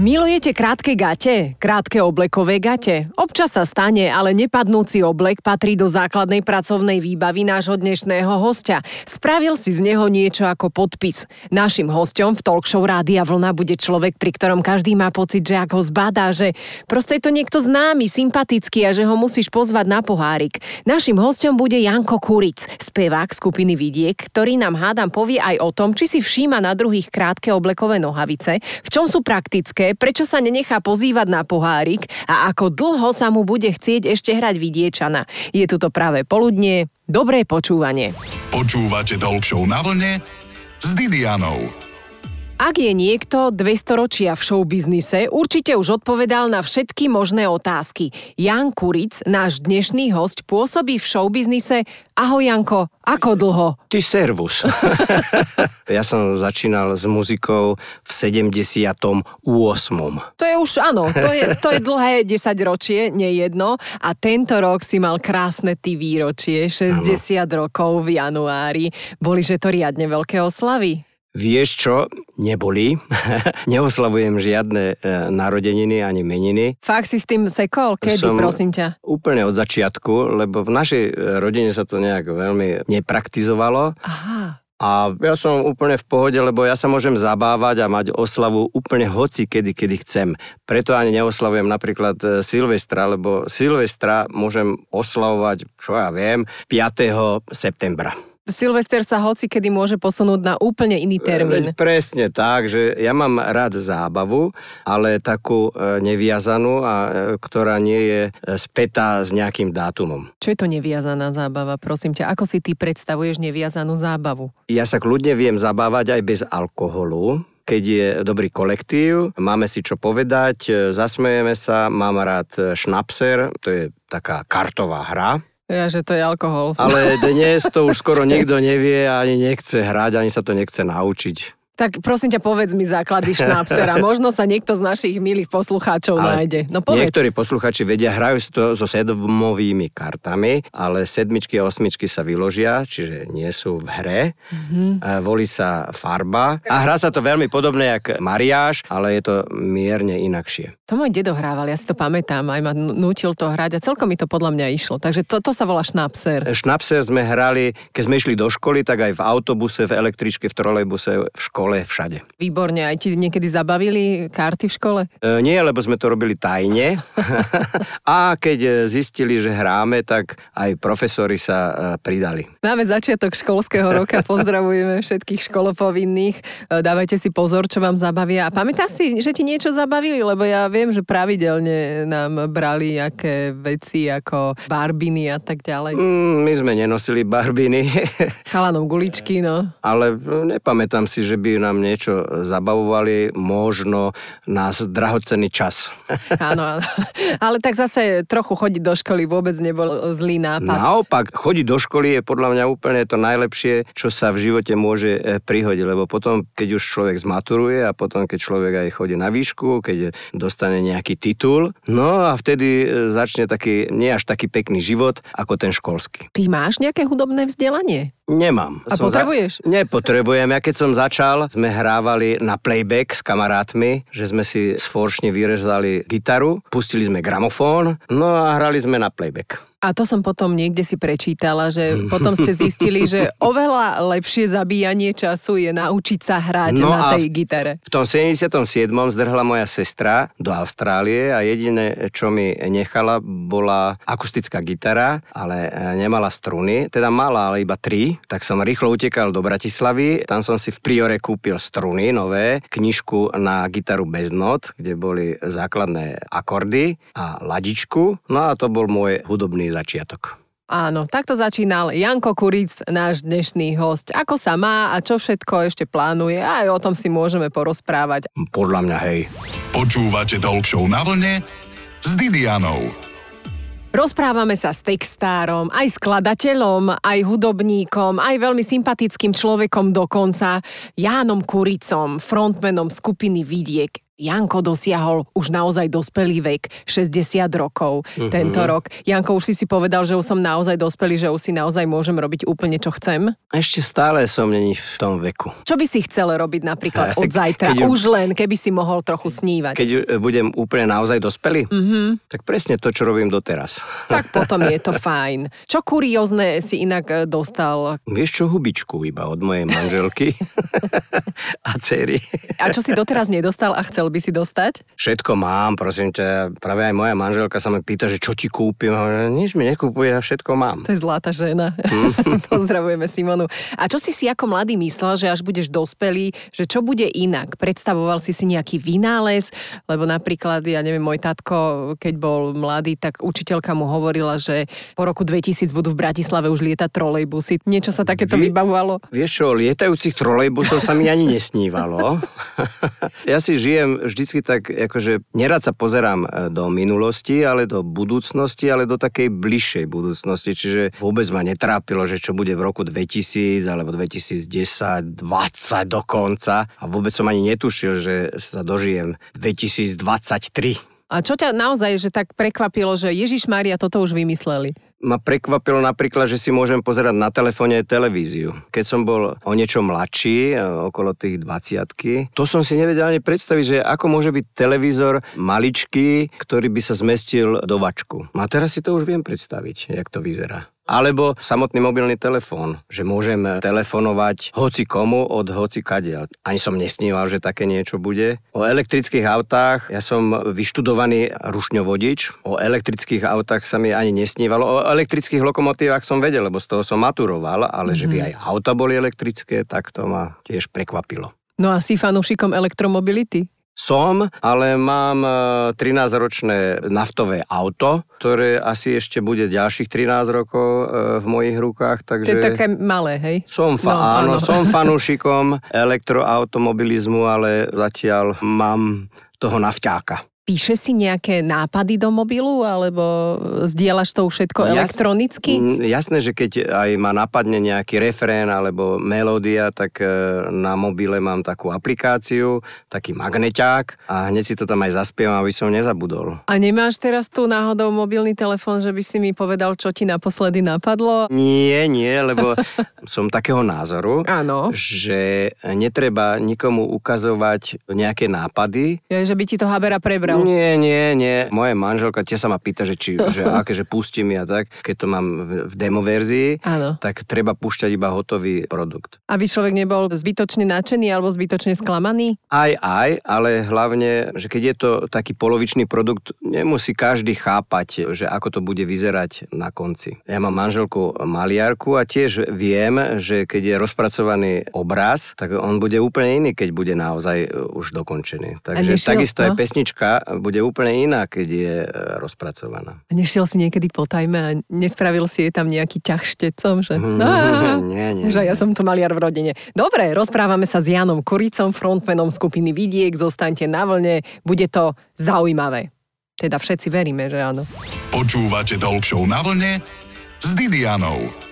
Milujete krátke gate? Krátke oblekové gate? Občas sa stane, ale nepadnúci oblek patrí do základnej pracovnej výbavy nášho dnešného hostia. Spravil si z neho niečo ako podpis. Našim hostom v talk show Rádia Vlna bude človek, pri ktorom každý má pocit, že ako zbadá, že proste je to niekto známy, sympatický a že ho musíš pozvať na pohárik. Našim hostom bude Janko Kuric, spevák skupiny Vidiek, ktorý nám hádam povie aj o tom, či si všíma na druhých krátke oblekové nohavice, v čom sú praktické prečo sa nenechá pozývať na pohárik a ako dlho sa mu bude chcieť ešte hrať vidiečana. Je tu to práve poludnie, dobré počúvanie. Počúvate Talk na vlne s Didianou. Ak je niekto 200 ročia v showbiznise, určite už odpovedal na všetky možné otázky. Jan Kuric, náš dnešný host, pôsobí v showbiznise. Ahoj Janko, ako dlho? Ty servus. ja som začínal s muzikou v 78. To je už, áno, to je, to je dlhé 10 ročie, nie jedno. A tento rok si mal krásne ty výročie, 60 ano. rokov v januári. Boli, že to riadne veľké oslavy? Vieš čo, neboli. Neoslavujem žiadne e, narodeniny ani meniny. Fakt si s tým sekol? Kedy, Som prosím ťa? Úplne od začiatku, lebo v našej e, rodine sa to nejak veľmi nepraktizovalo. Aha. A ja som úplne v pohode, lebo ja sa môžem zabávať a mať oslavu úplne hoci kedy, kedy chcem. Preto ani neoslavujem napríklad e, Silvestra, lebo Silvestra môžem oslavovať, čo ja viem, 5. septembra. Silvester sa hoci kedy môže posunúť na úplne iný termín. Veď presne tak, že ja mám rád zábavu, ale takú e, neviazanú, a, e, ktorá nie je e, spätá s nejakým dátumom. Čo je to neviazaná zábava, prosím ťa? Ako si ty predstavuješ neviazanú zábavu? Ja sa kľudne viem zabávať aj bez alkoholu, keď je dobrý kolektív, máme si čo povedať, zasmejeme sa, mám rád šnapser, to je taká kartová hra, ja, že to je alkohol. Ale dnes to už skoro nikto nevie ani nechce hrať, ani sa to nechce naučiť. Tak prosím ťa, povedz mi základy šnapsera. Možno sa niekto z našich milých poslucháčov ale nájde. No povedz. Niektorí poslucháči vedia, hrajú to so sedmovými kartami, ale sedmičky a osmičky sa vyložia, čiže nie sú v hre. Mm-hmm. Volí sa farba a hrá sa to veľmi podobné jak mariáš, ale je to mierne inakšie. To môj dedo hrával, ja si to pamätám, aj ma nutil to hrať a celkom mi to podľa mňa išlo. Takže to, to sa volá šnapser. Šnapser sme hrali, keď sme išli do školy, tak aj v autobuse, v električke, v trolejbuse, v škole škole, všade. Výborne, aj ti niekedy zabavili karty v škole? E, nie, lebo sme to robili tajne. a keď zistili, že hráme, tak aj profesori sa e, pridali. Máme začiatok školského roka, pozdravujeme všetkých školopovinných. E, dávajte si pozor, čo vám zabavia. A pamätáš si, že ti niečo zabavili? Lebo ja viem, že pravidelne nám brali aké veci ako barbiny a tak ďalej. Mm, my sme nenosili barbiny. Chalanom guličky, no. Ale nepamätám si, že by nám niečo zabavovali, možno nás drahocený čas. Áno, áno. Ale tak zase trochu chodiť do školy vôbec nebol zlý nápad. Naopak, chodiť do školy je podľa mňa úplne to najlepšie, čo sa v živote môže eh, prihodiť, lebo potom, keď už človek zmaturuje a potom, keď človek aj chodí na výšku, keď dostane nejaký titul, no a vtedy eh, začne taký, nie až taký pekný život, ako ten školský. Ty máš nejaké hudobné vzdelanie? Nemám. A som potrebuješ? Za... Nepotrebujem. Ja keď som začal, sme hrávali na playback s kamarátmi, že sme si sforšne vyrezali gitaru, pustili sme gramofón, no a hrali sme na playback. A to som potom niekde si prečítala, že potom ste zistili, že oveľa lepšie zabíjanie času je naučiť sa hrať no na tej gitare. V tom 77. zdrhla moja sestra do Austrálie a jediné, čo mi nechala, bola akustická gitara, ale e, nemala struny, teda mala ale iba tri, tak som rýchlo utekal do Bratislavy, tam som si v Priore kúpil struny nové, knižku na gitaru bez not, kde boli základné akordy a ladičku, no a to bol môj hudobný začiatok. Áno, takto začínal Janko Kuric, náš dnešný host. Ako sa má a čo všetko ešte plánuje, aj o tom si môžeme porozprávať. Podľa mňa, hej. Počúvate Talk na vlne s Didianou. Rozprávame sa s textárom, aj skladateľom, aj hudobníkom, aj veľmi sympatickým človekom dokonca, Jánom Kuricom, frontmenom skupiny Vidiek. Janko dosiahol už naozaj dospelý vek, 60 rokov mm-hmm. tento rok. Janko, už si si povedal, že už som naozaj dospelý, že už si naozaj môžem robiť úplne, čo chcem? Ešte stále som není v tom veku. Čo by si chcel robiť napríklad od zajtra? Keď už len, keby si mohol trochu snívať. Keď budem úplne naozaj dospelý? Mm-hmm. Tak presne to, čo robím doteraz. Tak potom je to fajn. Čo kuriózne si inak e, dostal? Vieš čo, hubičku iba od mojej manželky a cery. A čo si doteraz nedostal a chcel by si dostať? Všetko mám, prosím ťa. Práve aj moja manželka sa ma pýta, že čo ti kúpim. Nič mi nekúpuje, ja všetko mám. To je zlatá žena. Mm. Pozdravujeme Simonu. A čo si si ako mladý myslel, že až budeš dospelý, že čo bude inak? Predstavoval si si nejaký vynález? Lebo napríklad, ja neviem, môj tatko, keď bol mladý, tak učiteľka mu hovorila, že po roku 2000 budú v Bratislave už lietať trolejbusy. Niečo sa takéto Vy, vybavovalo? Vieš čo, lietajúcich trolejbusov sa mi ani nesnívalo. ja si žijem vždycky tak, akože nerad sa pozerám e, do minulosti, ale do budúcnosti, ale do takej bližšej budúcnosti. Čiže vôbec ma netrápilo, že čo bude v roku 2000 alebo 2010, 20 dokonca. A vôbec som ani netušil, že sa dožijem 2023. A čo ťa naozaj, že tak prekvapilo, že Ježiš Maria toto už vymysleli? Ma prekvapilo napríklad, že si môžem pozerať na telefóne televíziu. Keď som bol o niečo mladší, e, okolo tých 20 to som si nevedel ani predstaviť, že ako môže byť televízor maličký, ktorý by sa zmestil do vačku. A teraz si to už viem predstaviť, jak to vyzerá. Alebo samotný mobilný telefón, že môžem telefonovať hoci komu od hoci kadiaľ. Ani som nesníval, že také niečo bude. O elektrických autách, ja som vyštudovaný rušňovodič, o elektrických autách sa mi ani nesnívalo. O elektrických lokomotívach som vedel, lebo z toho som maturoval, ale mm-hmm. že by mhm. aj auta boli elektrické, tak to ma tiež prekvapilo. No a si fanúšikom elektromobility? Som, ale mám 13-ročné e, naftové auto, ktoré asi ešte bude ďalších 13 rokov e, v mojich rukách. Takže to je také malé, hej? Som, fa- no, áno, áno. som fanúšikom elektroautomobilizmu, ale zatiaľ mám toho nafťáka. Píše si nejaké nápady do mobilu, alebo zdieľaš to všetko Jas, elektronicky? Mm, jasné, že keď aj ma napadne nejaký refrén alebo melódia, tak e, na mobile mám takú aplikáciu, taký magneťák a hneď si to tam aj zaspievam, aby som nezabudol. A nemáš teraz tu náhodou mobilný telefón, že by si mi povedal, čo ti naposledy napadlo? Nie, nie, lebo som takého názoru, Áno. že netreba nikomu ukazovať nejaké nápady. Ja, že by ti to Habera prebral. Nie, nie, nie. Moja manželka tiež sa ma pýta, že, či, že aké, že pustí mi a tak. Keď to mám v, v demo verzii, Áno. tak treba púšťať iba hotový produkt. Aby človek nebol zbytočne nadšený alebo zbytočne sklamaný? Aj, aj, ale hlavne, že keď je to taký polovičný produkt, nemusí každý chápať, že ako to bude vyzerať na konci. Ja mám manželku maliarku a tiež viem, že keď je rozpracovaný obraz, tak on bude úplne iný, keď bude naozaj už dokončený. Takže takisto no? aj pesnička bude úplne iná, keď je e, rozpracovaná. Nešiel si niekedy po tajme a nespravil si jej tam nejaký ťah štecom, že... Mm, nie, nie. Že ja som to maliar v rodine. Dobre, rozprávame sa s Janom Kuricom, frontmanom skupiny Vidiek, zostaňte na vlne, bude to zaujímavé. Teda všetci veríme, že áno. Počúvate Talk na vlne s Didianou.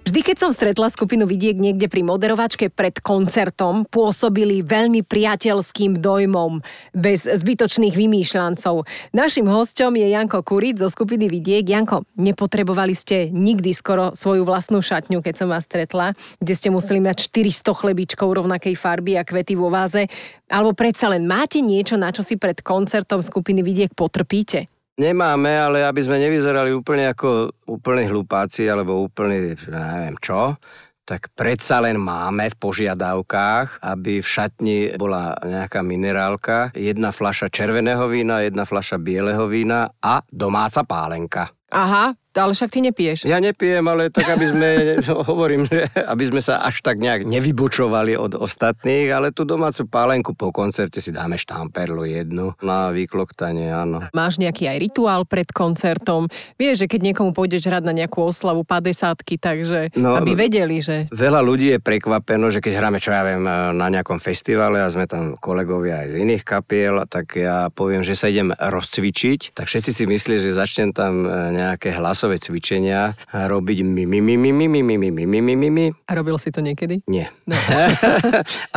Vždy, keď som stretla skupinu vidiek niekde pri moderovačke pred koncertom, pôsobili veľmi priateľským dojmom, bez zbytočných vymýšľancov. Našim hostom je Janko Kuric zo skupiny Vidiek. Janko, nepotrebovali ste nikdy skoro svoju vlastnú šatňu, keď som vás stretla, kde ste museli mať 400 chlebičkov rovnakej farby a kvety vo váze. Alebo predsa len máte niečo, na čo si pred koncertom skupiny Vidiek potrpíte? Nemáme, ale aby sme nevyzerali úplne ako úplne hlupáci alebo úplne, neviem čo, tak predsa len máme v požiadavkách, aby v šatni bola nejaká minerálka, jedna fľaša červeného vína, jedna fľaša bieleho vína a domáca pálenka. Aha, ale však ty nepiješ. Ja nepijem, ale tak aby sme, hovorím, že aby sme sa až tak nejak nevybučovali od ostatných, ale tú domácu pálenku po koncerte si dáme štamperlu jednu na vykloktanie, áno. Máš nejaký aj rituál pred koncertom? Vieš, že keď niekomu pôjdeš hrať na nejakú oslavu 50 takže no, aby vedeli, že... Veľa ľudí je prekvapeno, že keď hráme, čo ja viem, na nejakom festivale a sme tam kolegovia aj z iných kapiel, tak ja poviem, že sa idem rozcvičiť, tak všetci si myslí, že začnem tam nejaké hlasové hlasové cvičenia robiť mi, mi, mi, mi, mi, mi, mi, mi, mi, mi, mi, mi, mi. A robil si to niekedy? Nie. No.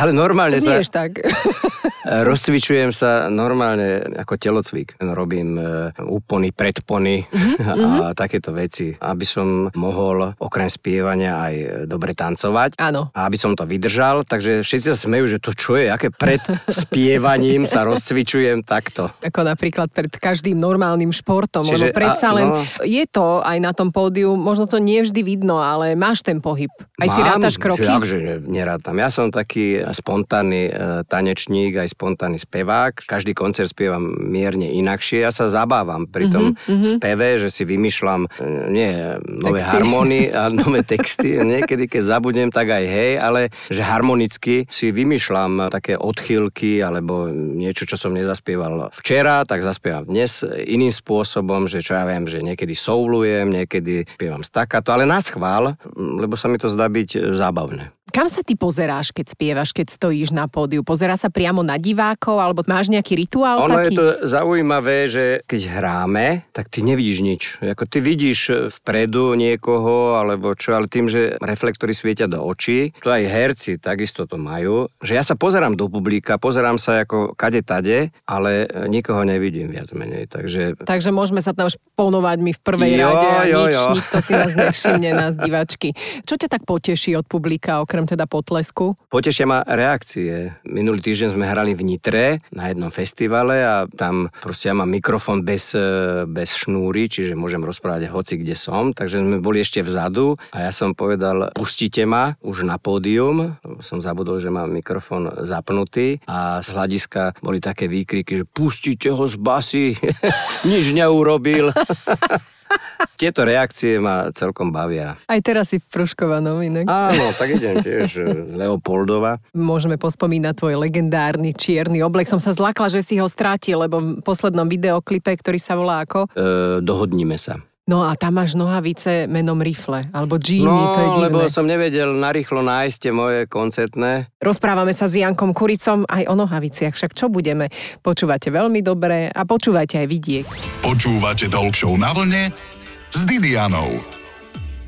Ale normálne sa... Znieš tak. rozcvičujem sa normálne ako telocvik. Robím úpony, predpony a takéto veci, aby som mohol okrem spievania aj dobre tancovať. Áno. A aby som to vydržal, takže všetci sa smejú, že to čo je, aké pred spievaním sa rozcvičujem takto. Ako napríklad pred každým normálnym športom, Čiže, lebo predsa len no, je to aj na tom pódiu, možno to nie vždy vidno, ale máš ten pohyb. Aj Mám, si rátaš kroky? Že, akže nerátam. Ja som taký spontánny e, tanečník, aj spontánny spevák. Každý koncert spievam mierne inakšie. Ja sa zabávam pri tom mm-hmm. speve, že si vymýšľam e, nie nové texty. harmóny a nové texty. Niekedy, keď zabudnem, tak aj hej, ale že harmonicky si vymýšľam také odchýlky alebo niečo, čo som nezaspieval včera, tak zaspievam dnes iným spôsobom, že čo ja viem, že niekedy soulujem, niekedy spievam stakato, ale na schvál, lebo sa mi to zdá byť zábavné. Kam sa ty pozeráš, keď spievaš, keď stojíš na pódiu? Pozerá sa priamo na divákov, alebo máš nejaký rituál ono taký? je to zaujímavé, že keď hráme, tak ty nevidíš nič. Ako ty vidíš vpredu niekoho, alebo čo, ale tým, že reflektory svietia do očí, to aj herci takisto to majú, že ja sa pozerám do publika, pozerám sa ako kade tade, ale nikoho nevidím viac menej. Takže, takže môžeme sa tam šponovať my v prvej jo, rade a jo, nič, jo. nikto si nás nevšimne, nás divačky. Čo ťa tak poteší od publika, okrem okrem teda potlesku? Potešia ma reakcie. Minulý týždeň sme hrali v Nitre na jednom festivale a tam proste ja mám mikrofón bez, e, bez šnúry, čiže môžem rozprávať hoci kde som, takže sme boli ešte vzadu a ja som povedal, pustite ma už na pódium, som zabudol, že mám mikrofón zapnutý a z hľadiska boli také výkriky, že pustite ho z basy, nič neurobil. Tieto reakcie ma celkom bavia. Aj teraz si v Pruškovanom inak. Áno, tak idem tiež e, z Leopoldova. Môžeme pospomínať tvoj legendárny čierny oblek. Som sa zlakla, že si ho strátil, lebo v poslednom videoklipe, ktorý sa volá ako? E, dohodnime sa. No a tam máš nohavice menom Rifle, alebo Genie, no, to je divné. lebo som nevedel narýchlo nájsť tie moje koncertné. Rozprávame sa s Jankom Kuricom aj o nohaviciach, však čo budeme? Počúvate veľmi dobre a počúvate aj vidiek. Počúvate Talk na vlne s Didianou.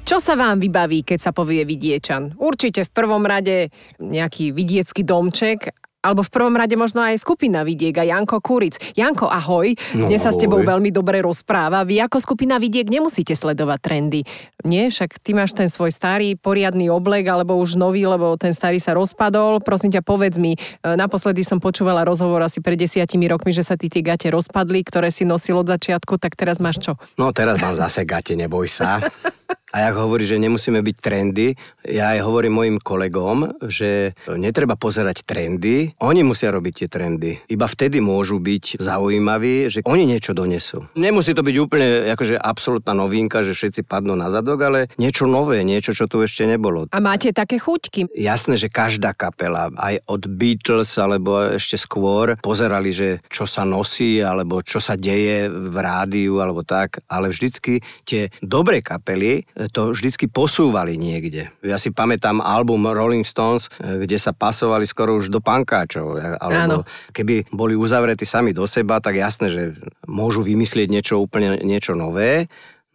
Čo sa vám vybaví, keď sa povie vidiečan? Určite v prvom rade nejaký vidiecký domček alebo v prvom rade možno aj skupina Vidiek a Janko Kuric. Janko, ahoj. No, Dnes sa ahoj. s tebou veľmi dobre rozpráva. Vy ako skupina Vidiek nemusíte sledovať trendy. Nie, však ty máš ten svoj starý poriadny oblek, alebo už nový, lebo ten starý sa rozpadol. Prosím ťa, povedz mi, e, naposledy som počúvala rozhovor asi pred desiatimi rokmi, že sa ty tie gate rozpadli, ktoré si nosil od začiatku, tak teraz máš čo? No teraz mám zase gate, neboj sa. A jak hovorí, že nemusíme byť trendy, ja aj hovorím mojim kolegom, že netreba pozerať trendy, oni musia robiť tie trendy. Iba vtedy môžu byť zaujímaví, že oni niečo donesú. Nemusí to byť úplne akože absolútna novinka, že všetci padnú na zadok, ale niečo nové, niečo, čo tu ešte nebolo. A máte také chuťky? Jasné, že každá kapela, aj od Beatles alebo ešte skôr, pozerali, že čo sa nosí, alebo čo sa deje v rádiu, alebo tak, ale vždycky tie dobré kapely to vždycky posúvali niekde. Ja si pamätám album Rolling Stones, eh, kde sa pasovali skoro už do pankáčov. Alebo Áno. keby boli uzavretí sami do seba, tak jasné, že môžu vymyslieť niečo úplne niečo nové,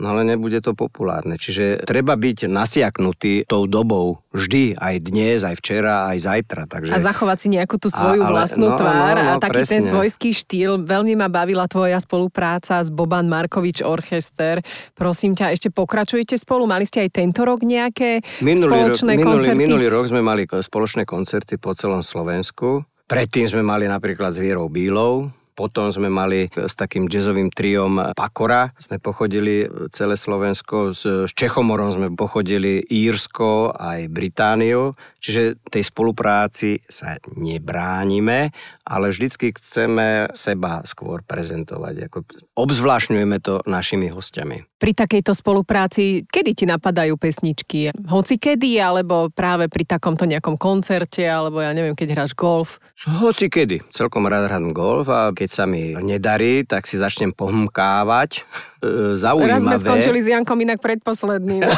No ale nebude to populárne. Čiže treba byť nasiaknutý tou dobou vždy, aj dnes, aj včera, aj zajtra. Takže... A zachovať si nejakú tú svoju a, ale, vlastnú no, tvár no, no, a taký presne. ten svojský štýl. Veľmi ma bavila tvoja spolupráca s Boban Markovič Orchester. Prosím ťa, ešte pokračujete spolu? Mali ste aj tento rok nejaké minulý spoločné rok, koncerty? Minulý, minulý rok sme mali spoločné koncerty po celom Slovensku. Predtým sme mali napríklad s Vierou Bílou, potom sme mali s takým jazzovým triom Pakora, sme pochodili celé Slovensko, s, s Čechomorom sme pochodili Írsko aj Britániu, čiže tej spolupráci sa nebránime, ale vždycky chceme seba skôr prezentovať. Ako obzvlášňujeme to našimi hostiami. Pri takejto spolupráci, kedy ti napadajú pesničky? Hoci kedy, alebo práve pri takomto nejakom koncerte, alebo ja neviem, keď hráš golf? Hoci kedy. Celkom rád hrám golf a keď sa mi nedarí, tak si začnem pohmkávať e, zaujímavé. Raz sme skončili s Jankom inak predposledný. Na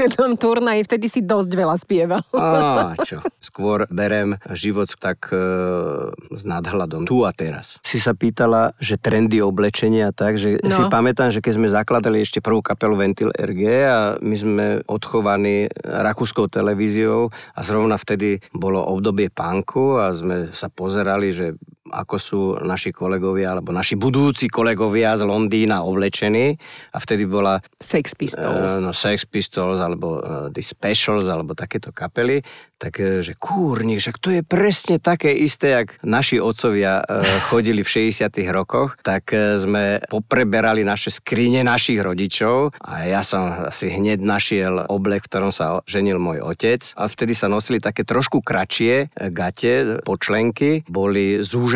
jednom turnaji, vtedy si dosť veľa spieval. Á, čo? Skôr berem život tak e, s nadhľadom. Tu a teraz. Si sa pýtala, že trendy oblečenia tak, že No. si pamätám, že keď sme zakladali ešte prvú kapelu Ventil RG a my sme odchovaní rakúskou televíziou a zrovna vtedy bolo obdobie punku a sme sa pozerali, že ako sú naši kolegovia, alebo naši budúci kolegovia z Londýna oblečení. A vtedy bola Sex Eh, Pistols. no Sex Pistols alebo uh, The Specials alebo takéto kapely, tak eh, že to je presne také isté, jak naši otcovia uh, chodili v 60 rokoch, tak uh, sme popreberali naše skrine našich rodičov a ja som si hneď našiel oblek, v ktorom sa ženil môj otec a vtedy sa nosili také trošku kratšie eh, gate, počlenky, boli zúžené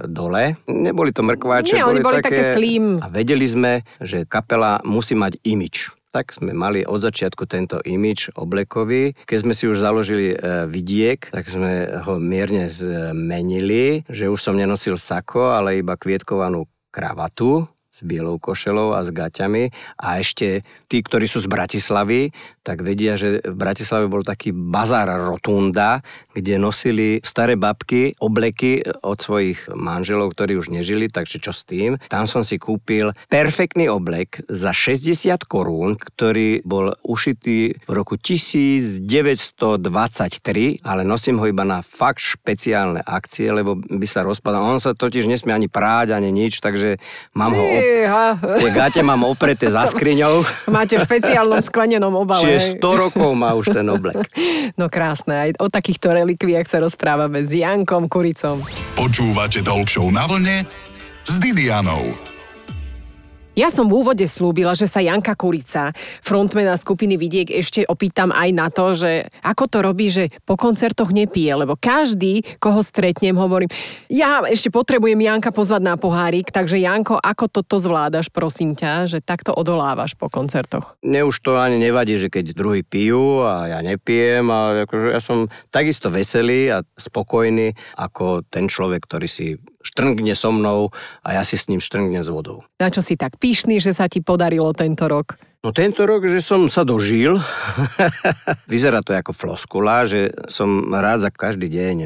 dole. Neboli to mrkváče, Nie, oni boli také slim. a vedeli sme, že kapela musí mať imič. Tak sme mali od začiatku tento imič oblekový. Keď sme si už založili e, vidiek, tak sme ho mierne zmenili, že už som nenosil sako, ale iba kvietkovanú kravatu s bielou košelou a s gaťami. A ešte tí, ktorí sú z Bratislavy, tak vedia, že v Bratislave bol taký bazár Rotunda, kde nosili staré babky obleky od svojich manželov, ktorí už nežili, takže čo s tým. Tam som si kúpil perfektný oblek za 60 korún, ktorý bol ušitý v roku 1923, ale nosím ho iba na fakt špeciálne akcie, lebo by sa rozpadal. On sa totiž nesmie ani práť, ani nič, takže mám ho... Op- tie gate mám opreté za skriňou. Máte v špeciálnom sklenenom obale. Čiže hej. 100 rokov má už ten oblek. No krásne, aj o takýchto relikviách sa rozprávame s Jankom Kuricom. Počúvate Talk na vlne s Didianou. Ja som v úvode slúbila, že sa Janka Kurica, frontmana skupiny Vidiek, ešte opýtam aj na to, že ako to robí, že po koncertoch nepije, lebo každý, koho stretnem, hovorím, ja ešte potrebujem Janka pozvať na pohárik, takže Janko, ako toto zvládaš, prosím ťa, že takto odolávaš po koncertoch? Mne už to ani nevadí, že keď druhý pijú a ja nepijem a akože ja som takisto veselý a spokojný ako ten človek, ktorý si štrngne so mnou a ja si s ním štrngnem s vodou. Na čo si tak pyšný, že sa ti podarilo tento rok? No tento rok, že som sa dožil, vyzerá to ako floskula, že som rád za každý deň,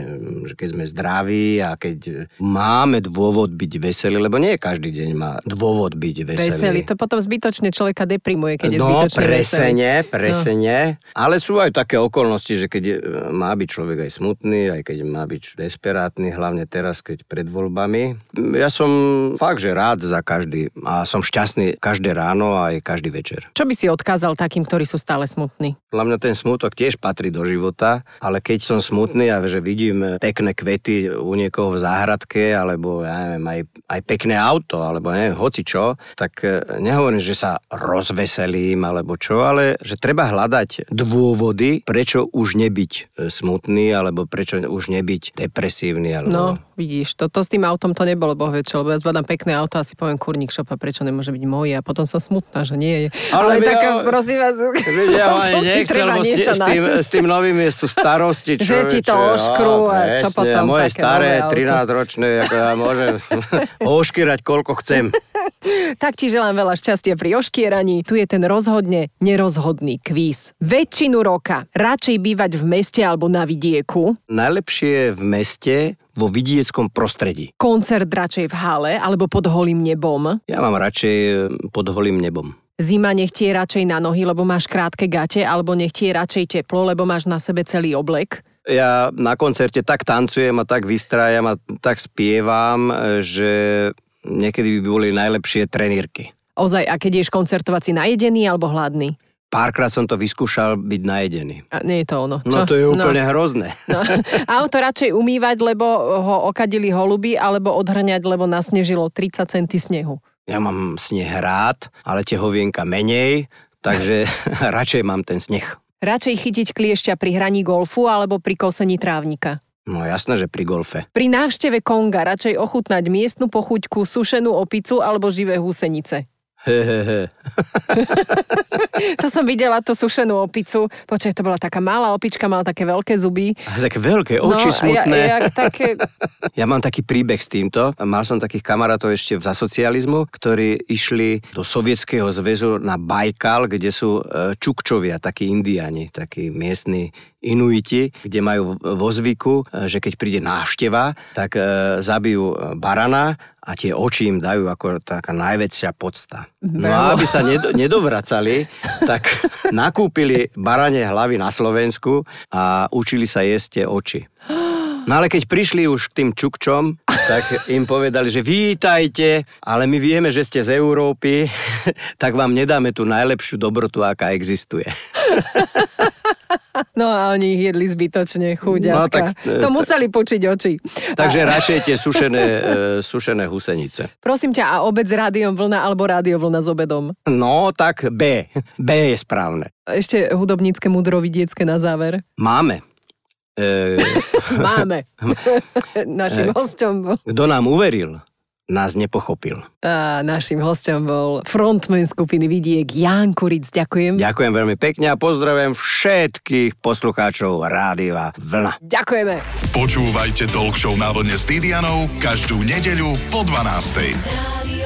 že keď sme zdraví a keď máme dôvod byť veselý, lebo nie každý deň má dôvod byť veselý. Veselý. To potom zbytočne človeka deprimuje, keď je no, zbytočne veselý. presene, presene. No. Ale sú aj také okolnosti, že keď je- má byť človek aj smutný, aj keď má byť desperátny, hlavne teraz, keď pred voľbami. Ja som fakt, že rád za každý a som šťastný každé ráno a aj každý večer. Čo by si odkázal takým, ktorí sú stále smutní? Podľa mňa ten smutok tiež patrí do života, ale keď som smutný a že vidím pekné kvety u niekoho v záhradke, alebo ja neviem, aj, aj pekné auto, alebo neviem, hoci čo, tak e, nehovorím, že sa rozveselím, alebo čo, ale že treba hľadať dôvody, prečo už nebyť e, smutný, alebo prečo už nebyť depresívny. Alebo... No, vidíš, to, to s tým autom to nebolo boh vie čo, lebo ja zbadám pekné auto a si poviem kurník šopa, prečo nemôže byť moje a potom som smutná, že nie je. Ale, Ale tak, ja- prosím vás, ja ani nechcel, lebo s, s, tým, s tým novým sú starosti. Že ti to človeče. oškrú a Á, čo potom Moje také staré, nové auto. 13-ročné, ako ja môžem oškyrať koľko chcem. Tak ti želám veľa šťastia pri oškieraní. Tu je ten rozhodne nerozhodný kvíz. Väčšinu roka radšej bývať v meste alebo na vidieku, Najlepšie je v meste vo vidieckom prostredí. koncert radšej v hale alebo pod holým nebom. Ja mám radšej pod holým nebom. Zima nech ti je radšej na nohy, lebo máš krátke gate, alebo nech ti je radšej teplo, lebo máš na sebe celý oblek. Ja na koncerte tak tancujem a tak vystrájam a tak spievam, e, že niekedy by boli najlepšie trenírky. Ozaj, a keď ješ koncertovať si najedený alebo hladný? Párkrát som to vyskúšal byť najedený. A nie je to ono. No Čo? to je úplne hrozné. No. Auto radšej umývať, lebo ho okadili holuby, alebo odhrňať, lebo nasnežilo 30 centy snehu. Ja mám sneh rád, ale tie hovienka menej, takže radšej mám ten sneh. Radšej chytiť kliešťa pri hraní golfu alebo pri kosení trávnika. No jasné, že pri golfe. Pri návšteve Konga radšej ochutnať miestnu pochuťku, sušenú opicu alebo živé húsenice. He, he, he. To som videla, tú sušenú opicu. Počkaj, to bola taká malá opička, mala také veľké zuby. A také veľké oči no, smutné. Ja, jak také... Ja mám taký príbeh s týmto. Mal som takých kamarátov ešte za socializmu, ktorí išli do Sovietskeho zväzu na Bajkal, kde sú e, Čukčovia, takí indiani, takí miestni Inuiti, kde majú vo zvyku, e, že keď príde návšteva, tak e, zabijú barana a tie oči im dajú ako taká najväčšia podsta. No a aby sa nedo, nedovracali, tak nakúpili baranie hlavy na Slovensku a učili sa jesť tie oči. No ale keď prišli už k tým čukčom, tak im povedali, že vítajte, ale my vieme, že ste z Európy, tak vám nedáme tú najlepšiu dobrotu, aká existuje. No a oni ich jedli zbytočne, chúďatka. No, tak, e, to museli počiť oči. Takže radšej tie sušené, e, sušené husenice. Prosím ťa, a obec s rádiom vlna alebo rádio vlna s obedom? No, tak B. B je správne. Ešte hudobnícke mudro vidiecké na záver. Máme. E, Máme. Našim hosťom bol... kto nám uveril, nás nepochopil. A našim hosťom bol frontman skupiny Vidiek Ján Kuric. Ďakujem. Ďakujem veľmi pekne a pozdravujem všetkých poslucháčov Rádia Vlna. Ďakujeme. Počúvajte Talk Show na vlne s Didianou každú nedeľu po 12.